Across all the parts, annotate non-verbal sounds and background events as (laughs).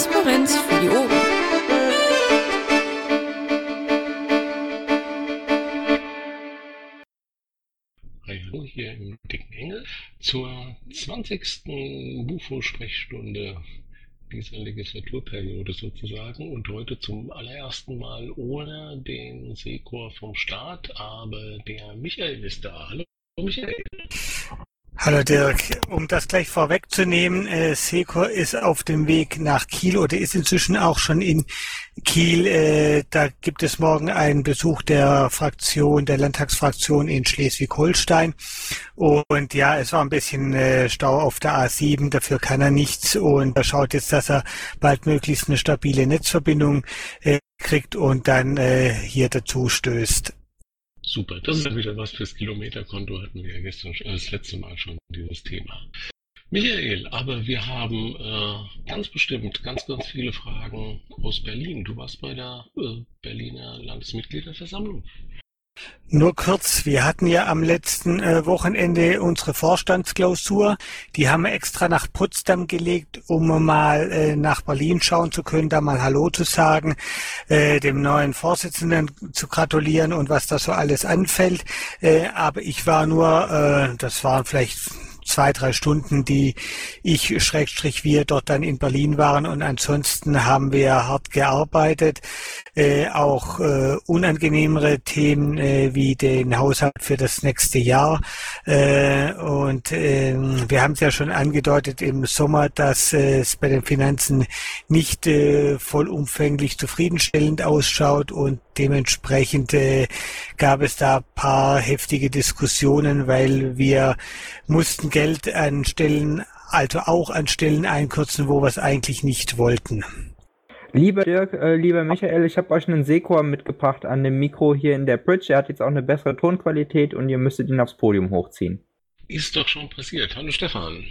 Transparenz für die Ohren. Hallo hier im Dicken Engel zur 20. Bufo-Sprechstunde dieser Legislaturperiode sozusagen und heute zum allerersten Mal ohne den Sekor vom Staat, aber der Michael ist da. Hallo Michael. Hallo Dirk, um das gleich vorwegzunehmen, äh, Secor ist auf dem Weg nach Kiel oder ist inzwischen auch schon in Kiel. Äh, da gibt es morgen einen Besuch der Fraktion, der Landtagsfraktion in Schleswig-Holstein. Und ja, es war ein bisschen äh, Stau auf der A7, dafür kann er nichts und er schaut jetzt, dass er bald möglichst eine stabile Netzverbindung äh, kriegt und dann äh, hier dazu stößt. Super, das ist wieder was fürs Kilometerkonto, hatten wir ja gestern äh, das letzte Mal schon dieses Thema. Michael, aber wir haben äh, ganz bestimmt ganz, ganz viele Fragen aus Berlin. Du warst bei der äh, Berliner Landesmitgliederversammlung. Nur kurz, wir hatten ja am letzten äh, Wochenende unsere Vorstandsklausur. Die haben wir extra nach Potsdam gelegt, um mal äh, nach Berlin schauen zu können, da mal Hallo zu sagen, äh, dem neuen Vorsitzenden zu gratulieren und was da so alles anfällt. Äh, aber ich war nur, äh, das waren vielleicht zwei, drei Stunden, die ich, Schrägstrich, wir dort dann in Berlin waren. Und ansonsten haben wir hart gearbeitet, äh, auch äh, unangenehmere Themen äh, wie den Haushalt für das nächste Jahr. Äh, und äh, wir haben es ja schon angedeutet im Sommer, dass äh, es bei den Finanzen nicht äh, vollumfänglich zufriedenstellend ausschaut und dementsprechend äh, gab es da paar heftige Diskussionen, weil wir mussten Geld an Stellen, also auch an Stellen einkürzen, wo wir es eigentlich nicht wollten. Lieber Dirk, äh, lieber Michael, ich habe euch einen Sekor mitgebracht an dem Mikro hier in der Bridge. Er hat jetzt auch eine bessere Tonqualität und ihr müsstet ihn aufs Podium hochziehen. Ist doch schon passiert. Hallo Stefan.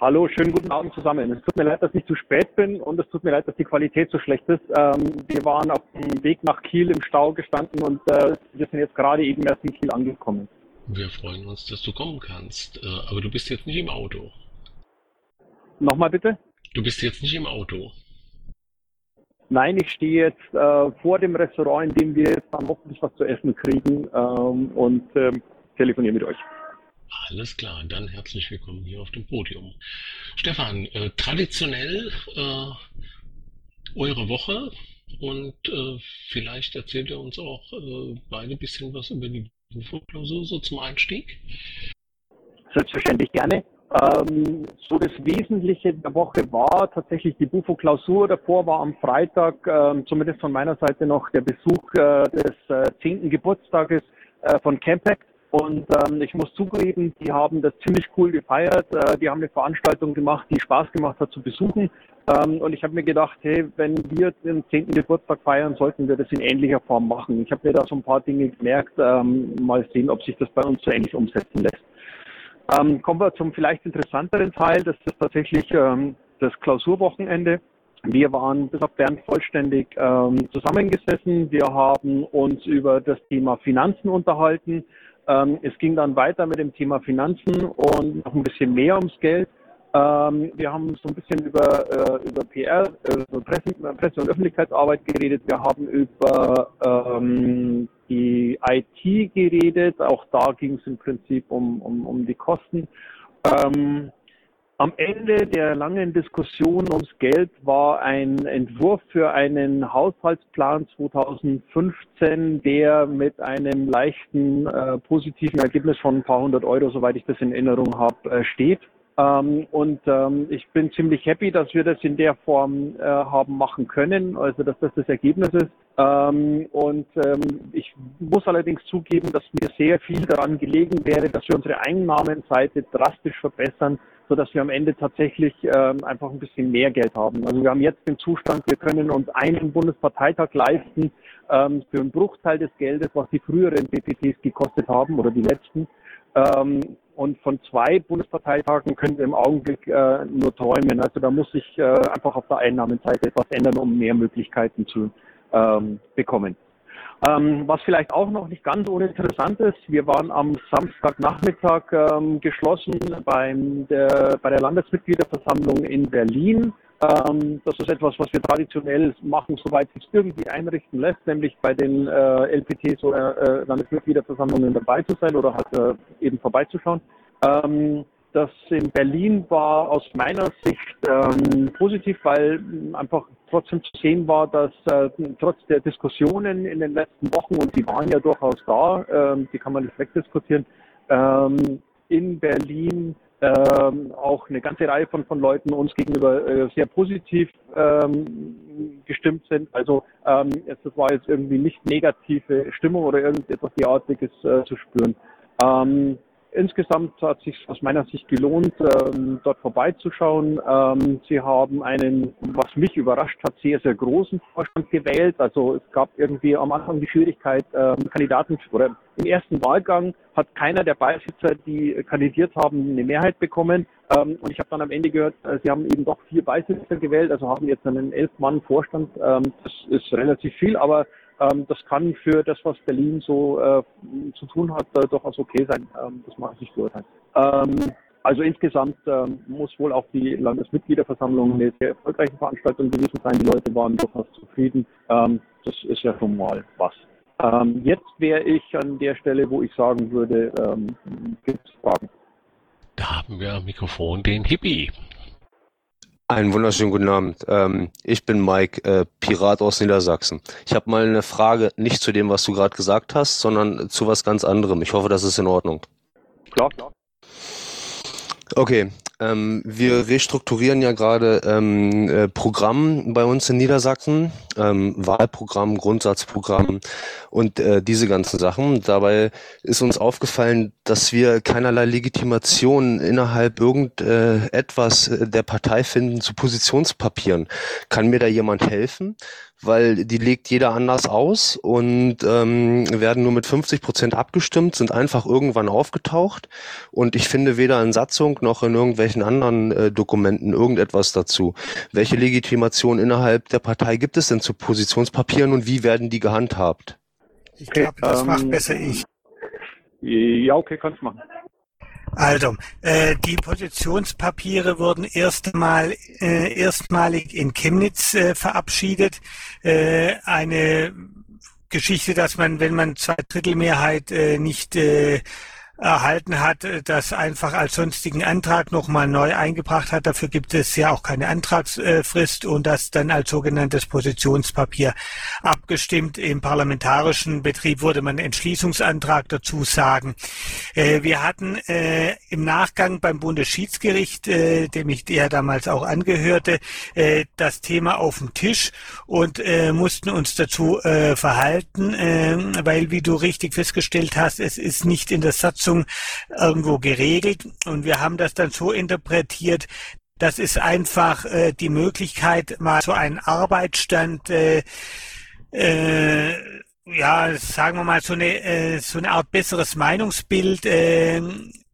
Hallo, schönen guten Abend zusammen. Es tut mir leid, dass ich zu spät bin und es tut mir leid, dass die Qualität so schlecht ist. Ähm, wir waren auf dem Weg nach Kiel im Stau gestanden und äh, wir sind jetzt gerade eben erst in Kiel angekommen. Wir freuen uns, dass du kommen kannst. Äh, aber du bist jetzt nicht im Auto. Nochmal bitte? Du bist jetzt nicht im Auto. Nein, ich stehe jetzt äh, vor dem Restaurant, in dem wir jetzt dann hoffentlich was zu essen kriegen ähm, und ähm, telefoniere mit euch. Alles klar, dann herzlich willkommen hier auf dem Podium. Stefan, äh, traditionell äh, eure Woche und äh, vielleicht erzählt ihr uns auch äh, beide ein bisschen was über die Bufo-Klausur so zum Einstieg. Selbstverständlich gerne. Ähm, so das Wesentliche der Woche war tatsächlich die Bufo-Klausur. Davor war am Freitag ähm, zumindest von meiner Seite noch der Besuch äh, des äh, 10. Geburtstages äh, von Campact. Und ähm, ich muss zugeben, die haben das ziemlich cool gefeiert. Äh, die haben eine Veranstaltung gemacht, die Spaß gemacht hat zu besuchen. Ähm, und ich habe mir gedacht, hey, wenn wir den 10. Geburtstag feiern, sollten wir das in ähnlicher Form machen. Ich habe mir da so ein paar Dinge gemerkt. Ähm, mal sehen, ob sich das bei uns so ähnlich umsetzen lässt. Ähm, kommen wir zum vielleicht interessanteren Teil. Das ist tatsächlich ähm, das Klausurwochenende. Wir waren bis auf Bern vollständig ähm, zusammengesessen. Wir haben uns über das Thema Finanzen unterhalten. Ähm, es ging dann weiter mit dem Thema Finanzen und noch ein bisschen mehr ums Geld. Ähm, wir haben so ein bisschen über, äh, über PR, also Presse, Presse- und Öffentlichkeitsarbeit geredet. Wir haben über ähm, die IT geredet. Auch da ging es im Prinzip um, um, um die Kosten. Ähm, am Ende der langen Diskussion ums Geld war ein Entwurf für einen Haushaltsplan 2015, der mit einem leichten äh, positiven Ergebnis von ein paar hundert Euro, soweit ich das in Erinnerung habe, äh, steht. Ähm, und ähm, ich bin ziemlich happy, dass wir das in der Form äh, haben machen können, also dass das das Ergebnis ist. Ähm, und ähm, ich muss allerdings zugeben, dass mir sehr viel daran gelegen wäre, dass wir unsere Einnahmenseite drastisch verbessern, so dass wir am Ende tatsächlich ähm, einfach ein bisschen mehr Geld haben. Also wir haben jetzt den Zustand, wir können uns einen Bundesparteitag leisten ähm, für einen Bruchteil des Geldes, was die früheren BPTs gekostet haben oder die letzten. Ähm, und von zwei Bundesparteitagen können wir im Augenblick äh, nur träumen. Also da muss sich äh, einfach auf der Einnahmenseite etwas ändern, um mehr Möglichkeiten zu ähm, bekommen. Ähm, was vielleicht auch noch nicht ganz uninteressant ist, wir waren am Samstagnachmittag ähm, geschlossen beim der, bei der Landesmitgliederversammlung in Berlin Ähm, das ist etwas, was wir traditionell machen, soweit sich irgendwie einrichten lässt, nämlich bei den äh, LPTs oder äh, Landesmitgliederversammlungen dabei zu sein oder halt äh, eben vorbeizuschauen. Ähm, das in Berlin war aus meiner Sicht ähm, positiv, weil einfach trotzdem zu sehen war, dass äh, trotz der Diskussionen in den letzten Wochen, und die waren ja durchaus da, ähm, die kann man nicht wegdiskutieren, ähm, in Berlin ähm, auch eine ganze Reihe von, von Leuten uns gegenüber äh, sehr positiv ähm, gestimmt sind. Also ähm, es war jetzt irgendwie nicht negative Stimmung oder irgendetwas derartiges äh, zu spüren. Ähm, Insgesamt hat sich aus meiner Sicht gelohnt, ähm, dort vorbeizuschauen. Ähm, Sie haben einen, was mich überrascht hat, sehr, sehr großen Vorstand gewählt. Also es gab irgendwie am Anfang die Schwierigkeit, ähm, Kandidaten oder im ersten Wahlgang hat keiner der Beisitzer, die kandidiert haben, eine Mehrheit bekommen. Ähm, und ich habe dann am Ende gehört, äh, sie haben eben doch vier Beisitzer gewählt, also haben jetzt einen elf Mann Vorstand. Ähm, das ist relativ viel, aber das kann für das, was Berlin so äh, zu tun hat, äh, durchaus okay sein. Ähm, das mache ich nicht beurteilen. Ähm, also insgesamt ähm, muss wohl auch die Landesmitgliederversammlung eine sehr erfolgreiche Veranstaltung gewesen sein. Die Leute waren durchaus zufrieden. Ähm, das ist ja schon mal was. Ähm, jetzt wäre ich an der Stelle, wo ich sagen würde, ähm, gibt es Fragen. Da haben wir am Mikrofon den Hippie. Einen wunderschönen guten Abend. Ähm, ich bin Mike, äh, Pirat aus Niedersachsen. Ich habe mal eine Frage, nicht zu dem, was du gerade gesagt hast, sondern zu was ganz anderem. Ich hoffe, das ist in Ordnung. Klar, klar. Okay, ähm, wir restrukturieren ja gerade ähm, äh, Programm bei uns in Niedersachsen, ähm, Wahlprogramm, Grundsatzprogramm und äh, diese ganzen Sachen. Dabei ist uns aufgefallen, dass wir keinerlei Legitimation innerhalb irgendetwas äh, der Partei finden zu Positionspapieren. Kann mir da jemand helfen? Weil die legt jeder anders aus und ähm, werden nur mit 50 Prozent abgestimmt, sind einfach irgendwann aufgetaucht und ich finde weder in Satzung noch in irgendwelchen anderen äh, Dokumenten irgendetwas dazu. Welche Legitimation innerhalb der Partei gibt es denn zu Positionspapieren und wie werden die gehandhabt? Ich glaube, das ähm, macht besser ich. Ja, okay, kannst machen. Also, äh, die Positionspapiere wurden erstmal, äh, erstmalig in Chemnitz äh, verabschiedet. Äh, eine Geschichte, dass man, wenn man zwei Drittel Mehrheit äh, nicht äh, erhalten hat, äh, das einfach als sonstigen Antrag nochmal neu eingebracht hat. Dafür gibt es ja auch keine Antragsfrist und das dann als sogenanntes Positionspapier abgestimmt. Im parlamentarischen Betrieb würde man Entschließungsantrag dazu sagen. Äh, wir hatten äh, im Nachgang beim Bundesschiedsgericht, dem ich der damals auch angehörte, das Thema auf dem Tisch und mussten uns dazu verhalten, weil, wie du richtig festgestellt hast, es ist nicht in der Satzung Nutzung irgendwo geregelt. Und wir haben das dann so interpretiert, das ist einfach äh, die Möglichkeit, mal so einen Arbeitsstand äh, äh, ja, sagen wir mal, so eine, äh, so eine Art besseres Meinungsbild äh,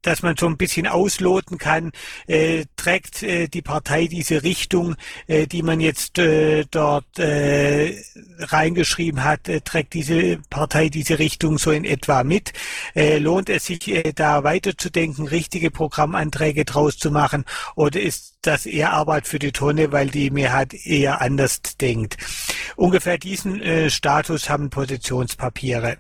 dass man so ein bisschen ausloten kann, äh, trägt äh, die Partei diese Richtung, äh, die man jetzt äh, dort äh, reingeschrieben hat, äh, trägt diese Partei diese Richtung so in etwa mit. Äh, lohnt es sich äh, da weiterzudenken, richtige Programmanträge draus zu machen oder ist das eher Arbeit für die Tonne, weil die Mehrheit eher anders denkt? Ungefähr diesen äh, Status haben Positionspapiere.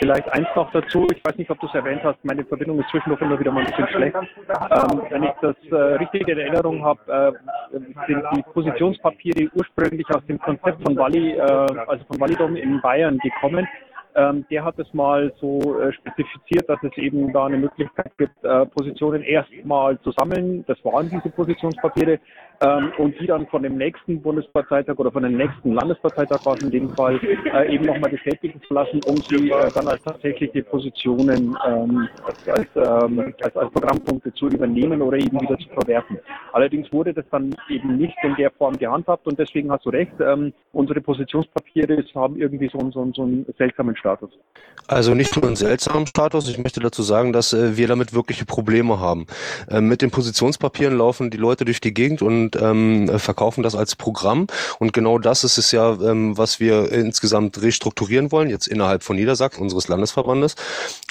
Vielleicht eins noch dazu, ich weiß nicht, ob du es erwähnt hast, meine Verbindung ist zwischendurch immer wieder mal ein bisschen schlecht. Ähm, wenn ich das äh, richtig in Erinnerung habe, äh, sind die Positionspapiere ursprünglich aus dem Konzept von Walli, äh, also von Wallidom in Bayern gekommen. Ähm, der hat es mal so äh, spezifiziert, dass es eben da eine Möglichkeit gibt, äh, Positionen erstmal zu sammeln. Das waren diese Positionspapiere ähm, und die dann von dem nächsten Bundesparteitag oder von dem nächsten Landesparteitag war in dem Fall äh, eben nochmal bestätigen zu lassen, um sie äh, dann als tatsächliche Positionen ähm, als, ähm, als, als Programmpunkte zu übernehmen oder eben wieder zu verwerfen. Allerdings wurde das dann eben nicht in der Form gehandhabt und deswegen hast du recht, ähm, unsere Positionspapiere haben irgendwie so, so, so einen seltsamen Status. Also nicht nur einen seltsamen Status, ich möchte dazu sagen, dass äh, wir damit wirkliche Probleme haben. Äh, mit den Positionspapieren laufen die Leute durch die Gegend und und ähm, verkaufen das als Programm. Und genau das ist es ja, ähm, was wir insgesamt restrukturieren wollen, jetzt innerhalb von Niedersachsen, unseres Landesverbandes.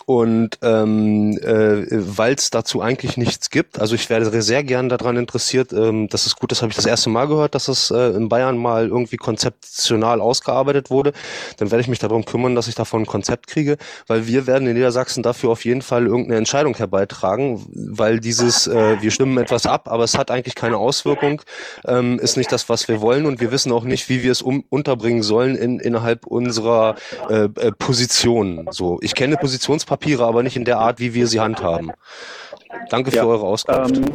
Und ähm, äh, weil es dazu eigentlich nichts gibt, also ich wäre sehr gern daran interessiert, ähm, das ist gut, das habe ich das erste Mal gehört, dass es äh, in Bayern mal irgendwie konzeptional ausgearbeitet wurde. Dann werde ich mich darum kümmern, dass ich davon ein Konzept kriege, weil wir werden in Niedersachsen dafür auf jeden Fall irgendeine Entscheidung herbeitragen, weil dieses, äh, wir stimmen etwas ab, aber es hat eigentlich keine Auswirkung, ähm, ist nicht das, was wir wollen und wir wissen auch nicht, wie wir es um, unterbringen sollen in, innerhalb unserer äh, äh Position. So, ich kenne Positionspapiere, aber nicht in der Art, wie wir sie handhaben. Danke für ja, eure Auskunft. Ähm,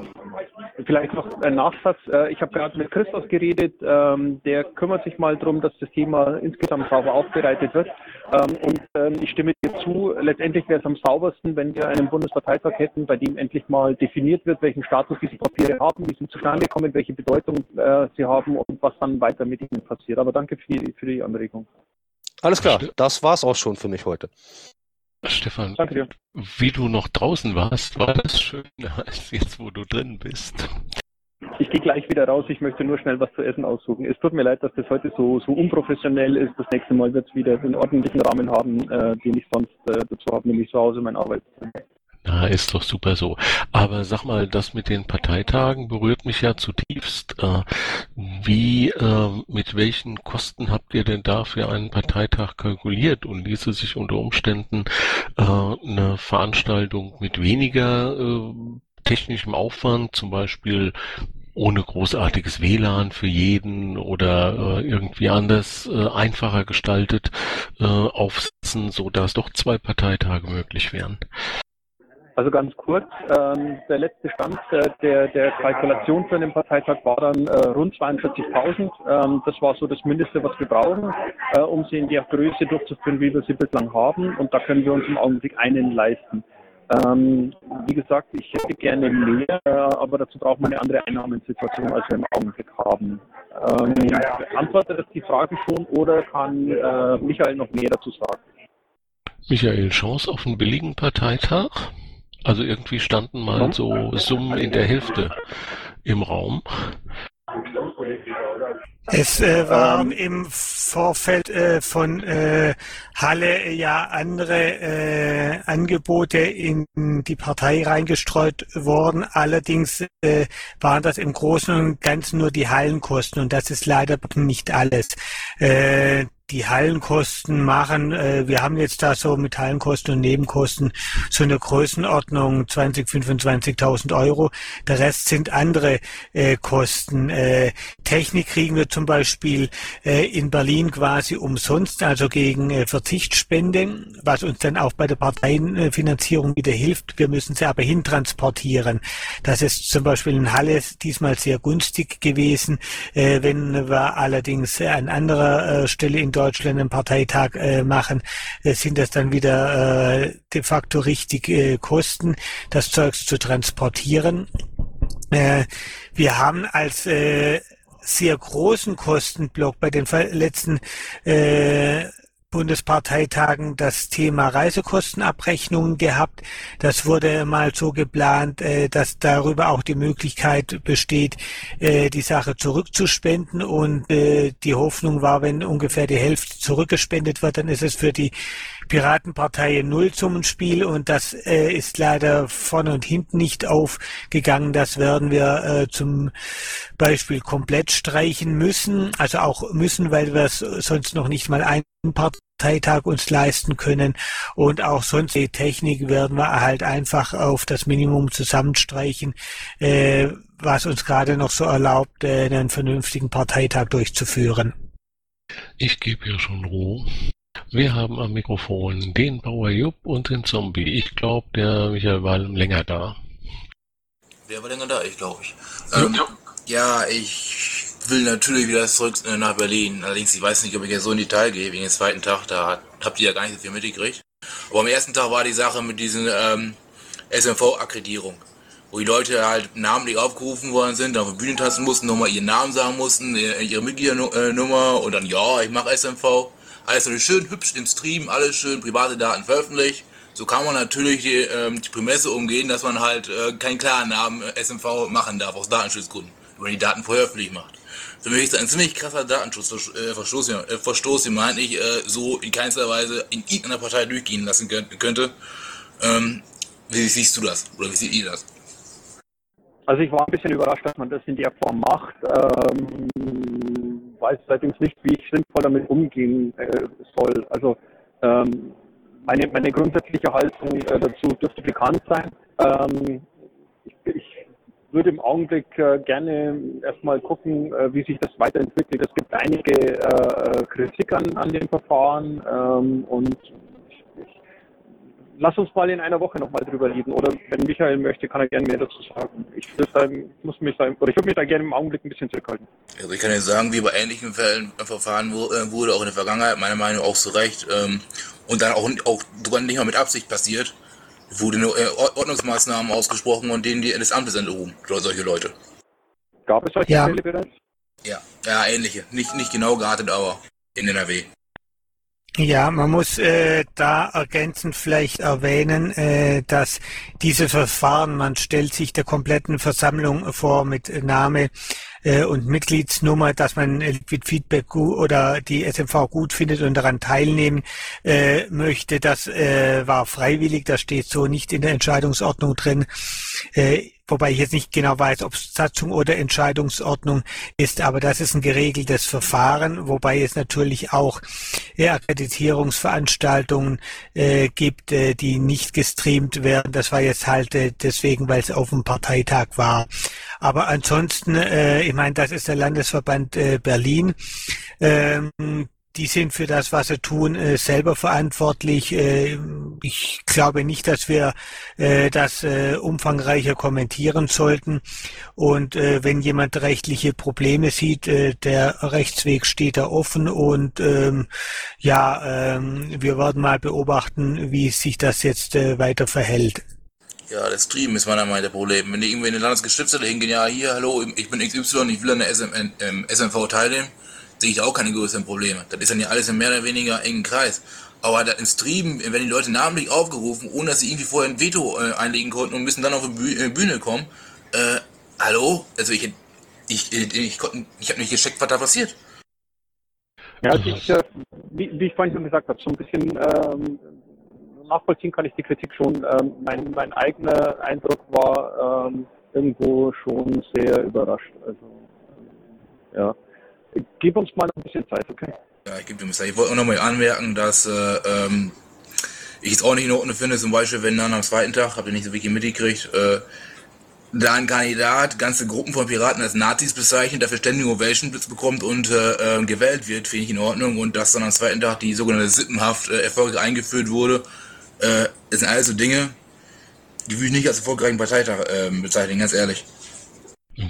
vielleicht noch ein Nachsatz. Äh, ich habe gerade mit Christoph geredet. Ähm, der kümmert sich mal darum, dass das Thema insgesamt sauber aufbereitet wird. Ähm, und ähm, ich stimme dir zu. Letztendlich wäre es am saubersten, wenn wir einen Bundesparteitag hätten, bei dem endlich mal definiert wird, welchen Status diese Papiere haben, wie sie zustande kommen, welche Bedeutung äh, sie haben und was dann weiter mit ihnen passiert. Aber danke für die, für die Anregung. Alles klar, das war's auch schon für mich heute. Stefan, Danke wie du noch draußen warst, war das schöner (laughs) als jetzt, wo du drin bist. Ich gehe gleich wieder raus, ich möchte nur schnell was zu essen aussuchen. Es tut mir leid, dass das heute so, so unprofessionell ist. Das nächste Mal wird es wieder den ordentlichen Rahmen haben, äh, den ich sonst äh, dazu habe, nämlich zu Hause mein Arbeitszimmer. Na, ist doch super so. Aber sag mal, das mit den Parteitagen berührt mich ja zutiefst. Äh, wie, äh, mit welchen Kosten habt ihr denn da für einen Parteitag kalkuliert und ließe sich unter Umständen äh, eine Veranstaltung mit weniger technischem Aufwand, zum Beispiel ohne großartiges WLAN für jeden oder äh, irgendwie anders äh, einfacher gestaltet äh, aufsetzen, so dass doch zwei Parteitage möglich wären. Also ganz kurz, ähm, der letzte Stand äh, der, der Kalkulation für den Parteitag war dann äh, rund 42.000. Ähm, das war so das Mindeste, was wir brauchen, äh, um sie in der Größe durchzuführen, wie wir sie bislang haben. Und da können wir uns im Augenblick einen leisten. Ähm, wie gesagt, ich hätte gerne mehr, äh, aber dazu braucht man eine andere Einnahmensituation, als wir im Augenblick haben. Ähm, antwortet das die Frage schon oder kann äh, Michael noch mehr dazu sagen? Michael, Chance auf einen billigen Parteitag? Also irgendwie standen mal so Summen in der Hälfte im Raum. Es äh, waren im Vorfeld äh, von äh, Halle ja andere äh, Angebote in die Partei reingestreut worden. Allerdings äh, waren das im Großen und Ganzen nur die Hallenkosten und das ist leider nicht alles. Die Hallenkosten machen. Äh, wir haben jetzt da so mit Hallenkosten und Nebenkosten so eine Größenordnung 20, 25.000 Euro. Der Rest sind andere äh, Kosten. Äh, Technik kriegen wir zum Beispiel in Berlin quasi umsonst, also gegen äh, was uns dann auch bei der Parteienfinanzierung wieder hilft. Wir müssen sie aber hintransportieren. Das ist zum Beispiel in Halle diesmal sehr günstig gewesen. Wenn wir allerdings an anderer Stelle in Deutschland einen Parteitag äh, machen, äh, sind das dann wieder äh, de facto richtig äh, Kosten, das Zeugs zu transportieren. Äh, wir haben als äh, sehr großen Kostenblock bei den letzten äh, Bundesparteitagen das Thema Reisekostenabrechnungen gehabt. Das wurde mal so geplant, äh, dass darüber auch die Möglichkeit besteht, äh, die Sache zurückzuspenden. Und äh, die Hoffnung war, wenn ungefähr die Hälfte zurückgespendet wird, dann ist es für die Piratenpartei ein Nullsummenspiel und das ist leider vorne und hinten nicht aufgegangen. Das werden wir zum Beispiel komplett streichen müssen, also auch müssen, weil wir es sonst noch nicht mal einen Parteitag uns leisten können und auch sonst die Technik werden wir halt einfach auf das Minimum zusammenstreichen, äh, was uns gerade noch so erlaubt, äh, einen vernünftigen Parteitag durchzuführen. Ich gebe hier schon Ruhe. Wir haben am Mikrofon den Bauer Jupp und den Zombie. Ich glaube, der Michael war länger da. Wer war länger da? Ich glaube ich. Ähm, ja, ich will natürlich wieder zurück äh, nach Berlin. Allerdings, ich weiß nicht, ob ich jetzt so in Detail gehe, wegen dem zweiten Tag. Da habt ihr ja gar nicht so viel mitgekriegt. Aber am ersten Tag war die Sache mit diesen ähm, SMV-Akkreditierung. Wo die Leute halt namentlich aufgerufen worden sind, dann auf die Bühne tanzen mussten, nochmal ihren Namen sagen mussten, ihre Mitgliedernummer und dann, ja, ich mache SMV. Alles natürlich schön hübsch im Stream, alles schön private Daten veröffentlicht. So kann man natürlich die, ähm, die Prämisse umgehen, dass man halt äh, keinen klaren Namen äh, SMV machen darf aus Datenschutzgründen, wenn man die Daten vorher öffentlich macht. Für mich ist ein ziemlich krasser Datenschutzverstoß, äh, äh, Verstoß, den man eigentlich äh, so in keinster Weise in irgendeiner Partei durchgehen lassen könnte. Ähm, wie siehst du das? Oder wie seht ihr das? Also ich war ein bisschen überrascht, dass man das in der Form macht. Ähm, weiß allerdings nicht, wie ich sinnvoll damit umgehen äh, soll. Also ähm, meine, meine grundsätzliche Haltung äh, dazu dürfte bekannt sein. Ähm, ich, ich, würde im Augenblick äh, gerne erstmal gucken, äh, wie sich das weiterentwickelt. Es gibt einige äh, Kritik an, an dem Verfahren ähm, und lass uns mal in einer Woche nochmal drüber reden. Oder wenn Michael möchte, kann er gerne mehr dazu sagen. Ich, muss mich da, würde mich da gerne im Augenblick ein bisschen zurückhalten. Also ich kann jetzt sagen, wie bei ähnlichen Fällen äh, Verfahren äh, wurde auch in der Vergangenheit, meiner Meinung nach auch zu Recht, ähm, und dann auch, auch nicht mal mit Absicht passiert, wurde nur äh, Ordnungsmaßnahmen ausgesprochen und denen die des Amtes enthoben, solche Leute. Gab es solche ja. Fälle bereits? Ja, ja, ähnliche. Nicht, nicht genau geartet, aber in NRW. Ja, man muss äh, da ergänzend vielleicht erwähnen, äh, dass diese Verfahren, man stellt sich der kompletten Versammlung vor mit Name äh, und Mitgliedsnummer, dass man Liquid Feedback oder die SMV gut findet und daran teilnehmen äh, möchte. Das äh, war freiwillig, das steht so nicht in der Entscheidungsordnung drin. Äh, wobei ich jetzt nicht genau weiß, ob es Satzung oder Entscheidungsordnung ist, aber das ist ein geregeltes Verfahren, wobei es natürlich auch äh, Akkreditierungsveranstaltungen äh, gibt, äh, die nicht gestreamt werden. Das war jetzt halt äh, deswegen, weil es auf dem Parteitag war. Aber ansonsten, äh, ich meine, das ist der Landesverband äh, Berlin. Ähm, die sind für das, was sie tun, äh, selber verantwortlich. Äh, ich glaube nicht, dass wir äh, das äh, umfangreicher kommentieren sollten. Und äh, wenn jemand rechtliche Probleme sieht, äh, der Rechtsweg steht da offen. Und ähm, ja, ähm, wir werden mal beobachten, wie sich das jetzt weiter verhält. Ja, das Stream ist meiner Meinung nach der Problem. Wenn die irgendwie in den Landesgeschäftsstelle hingehen, ja, hier, hallo, ich bin XY, ich will an der SM, ähm, SMV teilnehmen sehe ich auch keine größeren Probleme. Das ist dann ja alles in mehr oder weniger engen Kreis. Aber im Stream werden die Leute namentlich aufgerufen, ohne dass sie irgendwie vorher ein Veto äh, einlegen konnten und müssen dann auf die äh, Bühne kommen. Äh, hallo? Also ich, ich, ich, ich, ich habe nicht gecheckt, was da passiert. Ja, also ich, äh, wie, wie, ich vorhin schon gesagt habe, so ein bisschen ähm, nachvollziehen kann ich die Kritik schon. Ähm, mein, mein eigener Eindruck war ähm, irgendwo schon sehr überrascht. Also, ähm, ja. Gib uns mal ein bisschen Zeit, okay? Ja, ich gebe dir Zeit. Ich wollte auch nochmal anmerken, dass äh, ähm, ich es auch nicht in Ordnung finde, zum Beispiel, wenn dann am zweiten Tag, habt ihr nicht so wirklich mitgekriegt, äh, da ein Kandidat ganze Gruppen von Piraten als Nazis bezeichnet, dafür ständig Ovation bekommt und äh, äh, gewählt wird, finde ich in Ordnung. Und dass dann am zweiten Tag die sogenannte Sippenhaft äh, erfolgreich eingeführt wurde, äh, das sind alles so Dinge, die würde ich nicht als erfolgreichen Parteitag äh, bezeichnen, ganz ehrlich.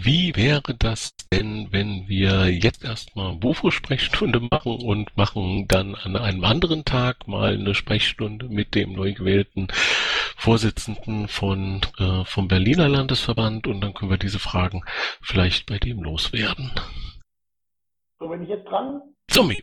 Wie wäre das denn, wenn wir jetzt erstmal Bufo-Sprechstunde machen und machen dann an einem anderen Tag mal eine Sprechstunde mit dem neu gewählten Vorsitzenden von, äh, vom Berliner Landesverband und dann können wir diese Fragen vielleicht bei dem loswerden. So, bin ich jetzt dran? Zombie.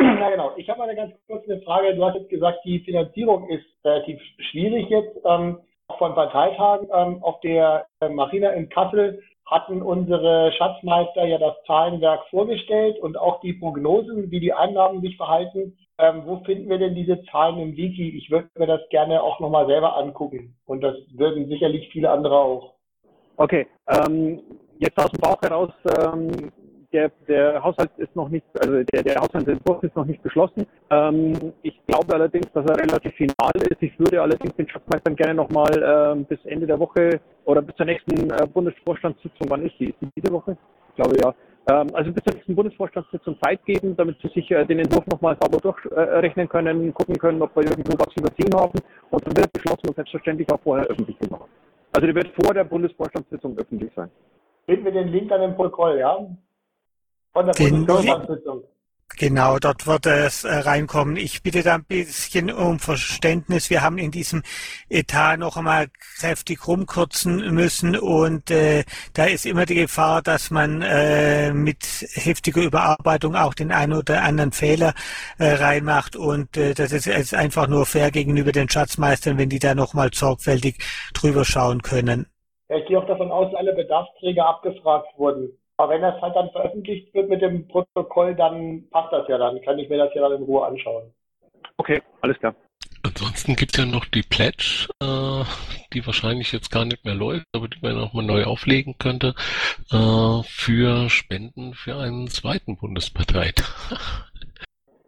Ja, genau. Ich habe eine ganz kurze Frage. Du hast jetzt gesagt, die Finanzierung ist relativ schwierig jetzt. Ähm, von Parteitagen ähm, auf der äh, Marina in Kassel hatten unsere Schatzmeister ja das Zahlenwerk vorgestellt und auch die Prognosen, wie die Einnahmen sich verhalten. Ähm, wo finden wir denn diese Zahlen im Wiki? Ich würde mir das gerne auch nochmal selber angucken und das würden sicherlich viele andere auch. Okay, ähm, jetzt aus dem Bauch heraus ähm, der, der Haushalt ist noch nicht, also der, der Haushaltsentwurf ist noch nicht beschlossen. Ähm, ich glaube allerdings, dass er relativ final ist. Ich würde allerdings den Schatzmeistern gerne nochmal ähm, bis Ende der Woche oder bis zur nächsten äh, Bundesvorstandssitzung, wann ist die? Ist die diese Woche? Ich glaube ja. Ähm, also bis zur nächsten Bundesvorstandssitzung Zeit geben, damit sie sich äh, den Entwurf nochmal sauber durchrechnen äh, können, gucken können, ob wir irgendwo was überziehen haben. Und dann wird beschlossen und selbstverständlich auch vorher öffentlich gemacht. Also der wird vor der Bundesvorstandssitzung öffentlich sein. Finden wir den Link an dem Protokoll, ja? Von der Bundesvorstandssitzung. Genau, dort wird es äh, reinkommen. Ich bitte da ein bisschen um Verständnis. Wir haben in diesem Etat noch einmal kräftig rumkürzen müssen und äh, da ist immer die Gefahr, dass man äh, mit heftiger Überarbeitung auch den einen oder anderen Fehler äh, reinmacht und äh, das ist, ist einfach nur fair gegenüber den Schatzmeistern, wenn die da noch mal sorgfältig drüber schauen können. Ich gehe auch davon aus, dass alle Bedarfsträger abgefragt wurden. Aber wenn das halt dann veröffentlicht wird mit dem Protokoll, dann passt das ja, dann kann ich mir das ja dann in Ruhe anschauen. Okay, alles klar. Ansonsten gibt es ja noch die Pledge, äh, die wahrscheinlich jetzt gar nicht mehr läuft, aber die man auch mal neu auflegen könnte, äh, für Spenden für einen zweiten Bundesparteitag.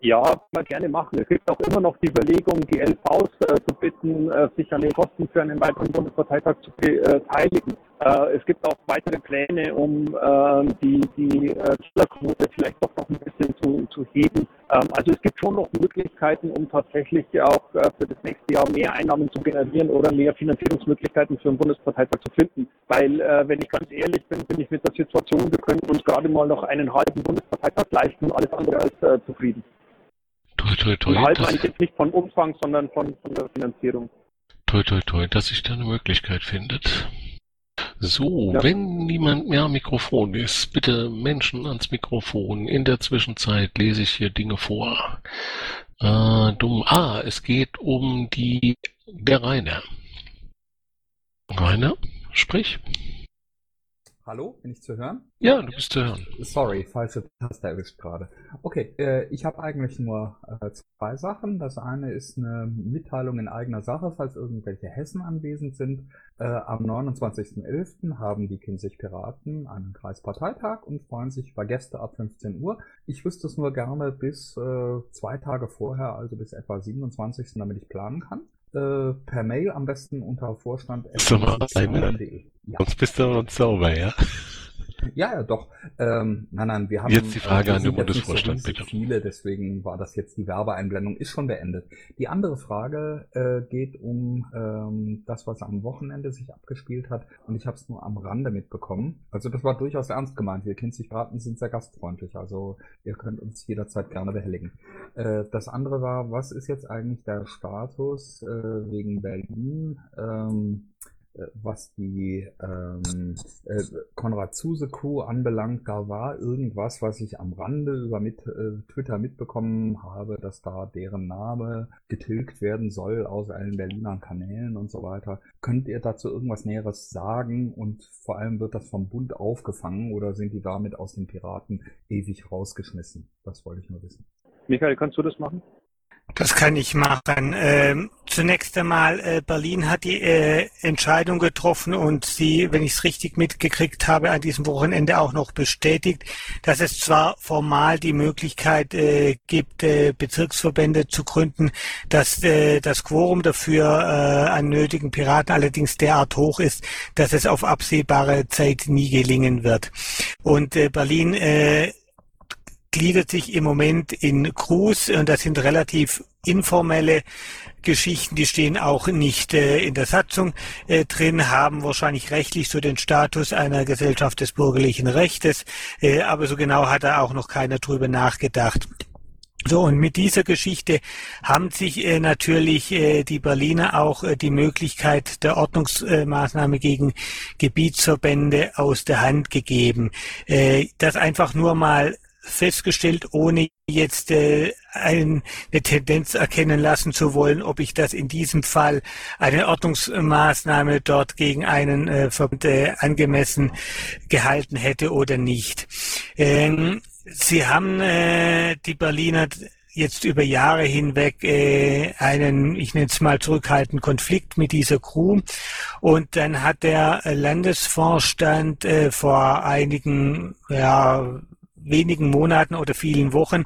Ja, mal gerne machen. Es gibt auch immer noch die Überlegung, die LVs äh, zu bitten, äh, sich an den Kosten für einen weiteren Bundesparteitag zu beteiligen. Äh, es gibt auch weitere Pläne, um ähm, die, die äh, Killerquote vielleicht doch noch ein bisschen zu, zu heben. Ähm, also es gibt schon noch Möglichkeiten, um tatsächlich auch äh, für das nächste Jahr mehr Einnahmen zu generieren oder mehr Finanzierungsmöglichkeiten für einen Bundesparteitag zu finden. Weil, äh, wenn ich ganz ehrlich bin, bin ich mit der Situation, wir können uns gerade mal noch einen halben Bundesparteitag leisten und alles andere als äh, zufrieden. Toi, toi, toi. Und halt dass- meine ich jetzt nicht von Umfang, sondern von, von der Finanzierung. Toi, toi, toi, dass sich da eine Möglichkeit findet. So, Ja. wenn niemand mehr am Mikrofon ist, bitte Menschen ans Mikrofon. In der Zwischenzeit lese ich hier Dinge vor. Äh, dumm. Ah, es geht um die, der Rainer. Rainer, sprich. Hallo, bin ich zu hören? Ja, du bist zu hören. Sorry, falsche Taste erwischt gerade. Okay, äh, ich habe eigentlich nur äh, zwei Sachen. Das eine ist eine Mitteilung in eigener Sache, falls irgendwelche Hessen anwesend sind. Äh, am 29.11. haben die Kinzig Piraten einen Kreisparteitag und freuen sich über Gäste ab 15 Uhr. Ich wüsste es nur gerne bis äh, zwei Tage vorher, also bis etwa 27., damit ich planen kann. Äh, per Mail am besten unter Vorstand Ja. Sonst bist du uns sauber, ja? Ja, ja, doch. Ähm, nein, nein, wir haben Jetzt die Frage an den Bundesvorstand, so bitte. Viele, deswegen war das jetzt die Werbeeinblendung, ist schon beendet. Die andere Frage äh, geht um ähm, das, was am Wochenende sich abgespielt hat und ich habe es nur am Rande mitbekommen. Also das war durchaus ernst gemeint. Wir Kinzig-Braten sind sehr gastfreundlich, also ihr könnt uns jederzeit gerne behelligen. Äh, das andere war, was ist jetzt eigentlich der Status äh, wegen Berlin? Ähm, äh, was die ähm, äh, Konrad Zuse Crew anbelangt, da war irgendwas, was ich am Rande über mit, äh, Twitter mitbekommen habe, dass da deren Name getilgt werden soll aus allen Berliner Kanälen und so weiter. Könnt ihr dazu irgendwas Näheres sagen? Und vor allem wird das vom Bund aufgefangen oder sind die damit aus den Piraten ewig rausgeschmissen? Das wollte ich nur wissen. Michael, kannst du das machen? Das kann ich machen. Ähm, zunächst einmal, äh, Berlin hat die äh, Entscheidung getroffen und sie, wenn ich es richtig mitgekriegt habe, an diesem Wochenende auch noch bestätigt, dass es zwar formal die Möglichkeit äh, gibt, äh, Bezirksverbände zu gründen, dass äh, das Quorum dafür äh, an nötigen Piraten allerdings derart hoch ist, dass es auf absehbare Zeit nie gelingen wird. Und äh, Berlin äh, gliedert sich im Moment in Crews und das sind relativ informelle Geschichten, die stehen auch nicht äh, in der Satzung äh, drin, haben wahrscheinlich rechtlich so den Status einer Gesellschaft des bürgerlichen Rechtes, äh, aber so genau hat da auch noch keiner drüber nachgedacht. So, und mit dieser Geschichte haben sich äh, natürlich äh, die Berliner auch äh, die Möglichkeit der Ordnungsmaßnahme gegen Gebietsverbände aus der Hand gegeben. Äh, das einfach nur mal festgestellt, ohne jetzt äh, ein, eine Tendenz erkennen lassen zu wollen, ob ich das in diesem Fall eine Ordnungsmaßnahme dort gegen einen äh, Verband äh, angemessen gehalten hätte oder nicht. Ähm, Sie haben äh, die Berliner jetzt über Jahre hinweg äh, einen, ich nenne es mal zurückhaltenden Konflikt mit dieser Crew. Und dann hat der Landesvorstand äh, vor einigen, ja, wenigen Monaten oder vielen Wochen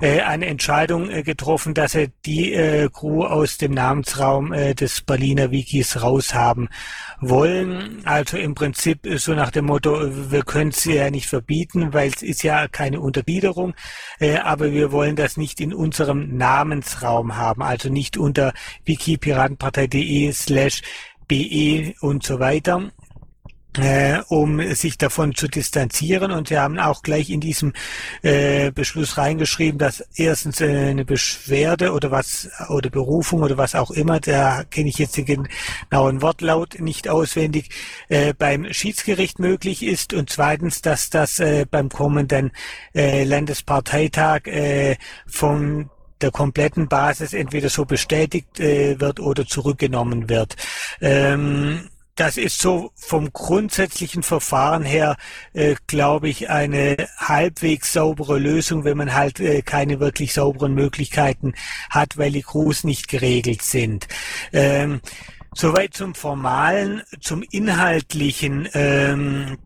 äh, eine Entscheidung äh, getroffen, dass er die äh, Crew aus dem Namensraum äh, des Berliner Wikis raushaben wollen. Also im Prinzip äh, so nach dem Motto, äh, wir können es ja nicht verbieten, weil es ist ja keine Untergliederung, äh, aber wir wollen das nicht in unserem Namensraum haben, also nicht unter wikipiratenpartei.de slash be und so weiter um sich davon zu distanzieren. Und sie haben auch gleich in diesem äh, Beschluss reingeschrieben, dass erstens äh, eine Beschwerde oder was oder Berufung oder was auch immer, da kenne ich jetzt den genauen Wortlaut nicht auswendig, äh, beim Schiedsgericht möglich ist und zweitens, dass das äh, beim kommenden äh, Landesparteitag äh, von der kompletten Basis entweder so bestätigt äh, wird oder zurückgenommen wird. Ähm, das ist so vom grundsätzlichen Verfahren her, äh, glaube ich, eine halbwegs saubere Lösung, wenn man halt äh, keine wirklich sauberen Möglichkeiten hat, weil die Crews nicht geregelt sind. Ähm, soweit zum Formalen, zum Inhaltlichen. Ähm,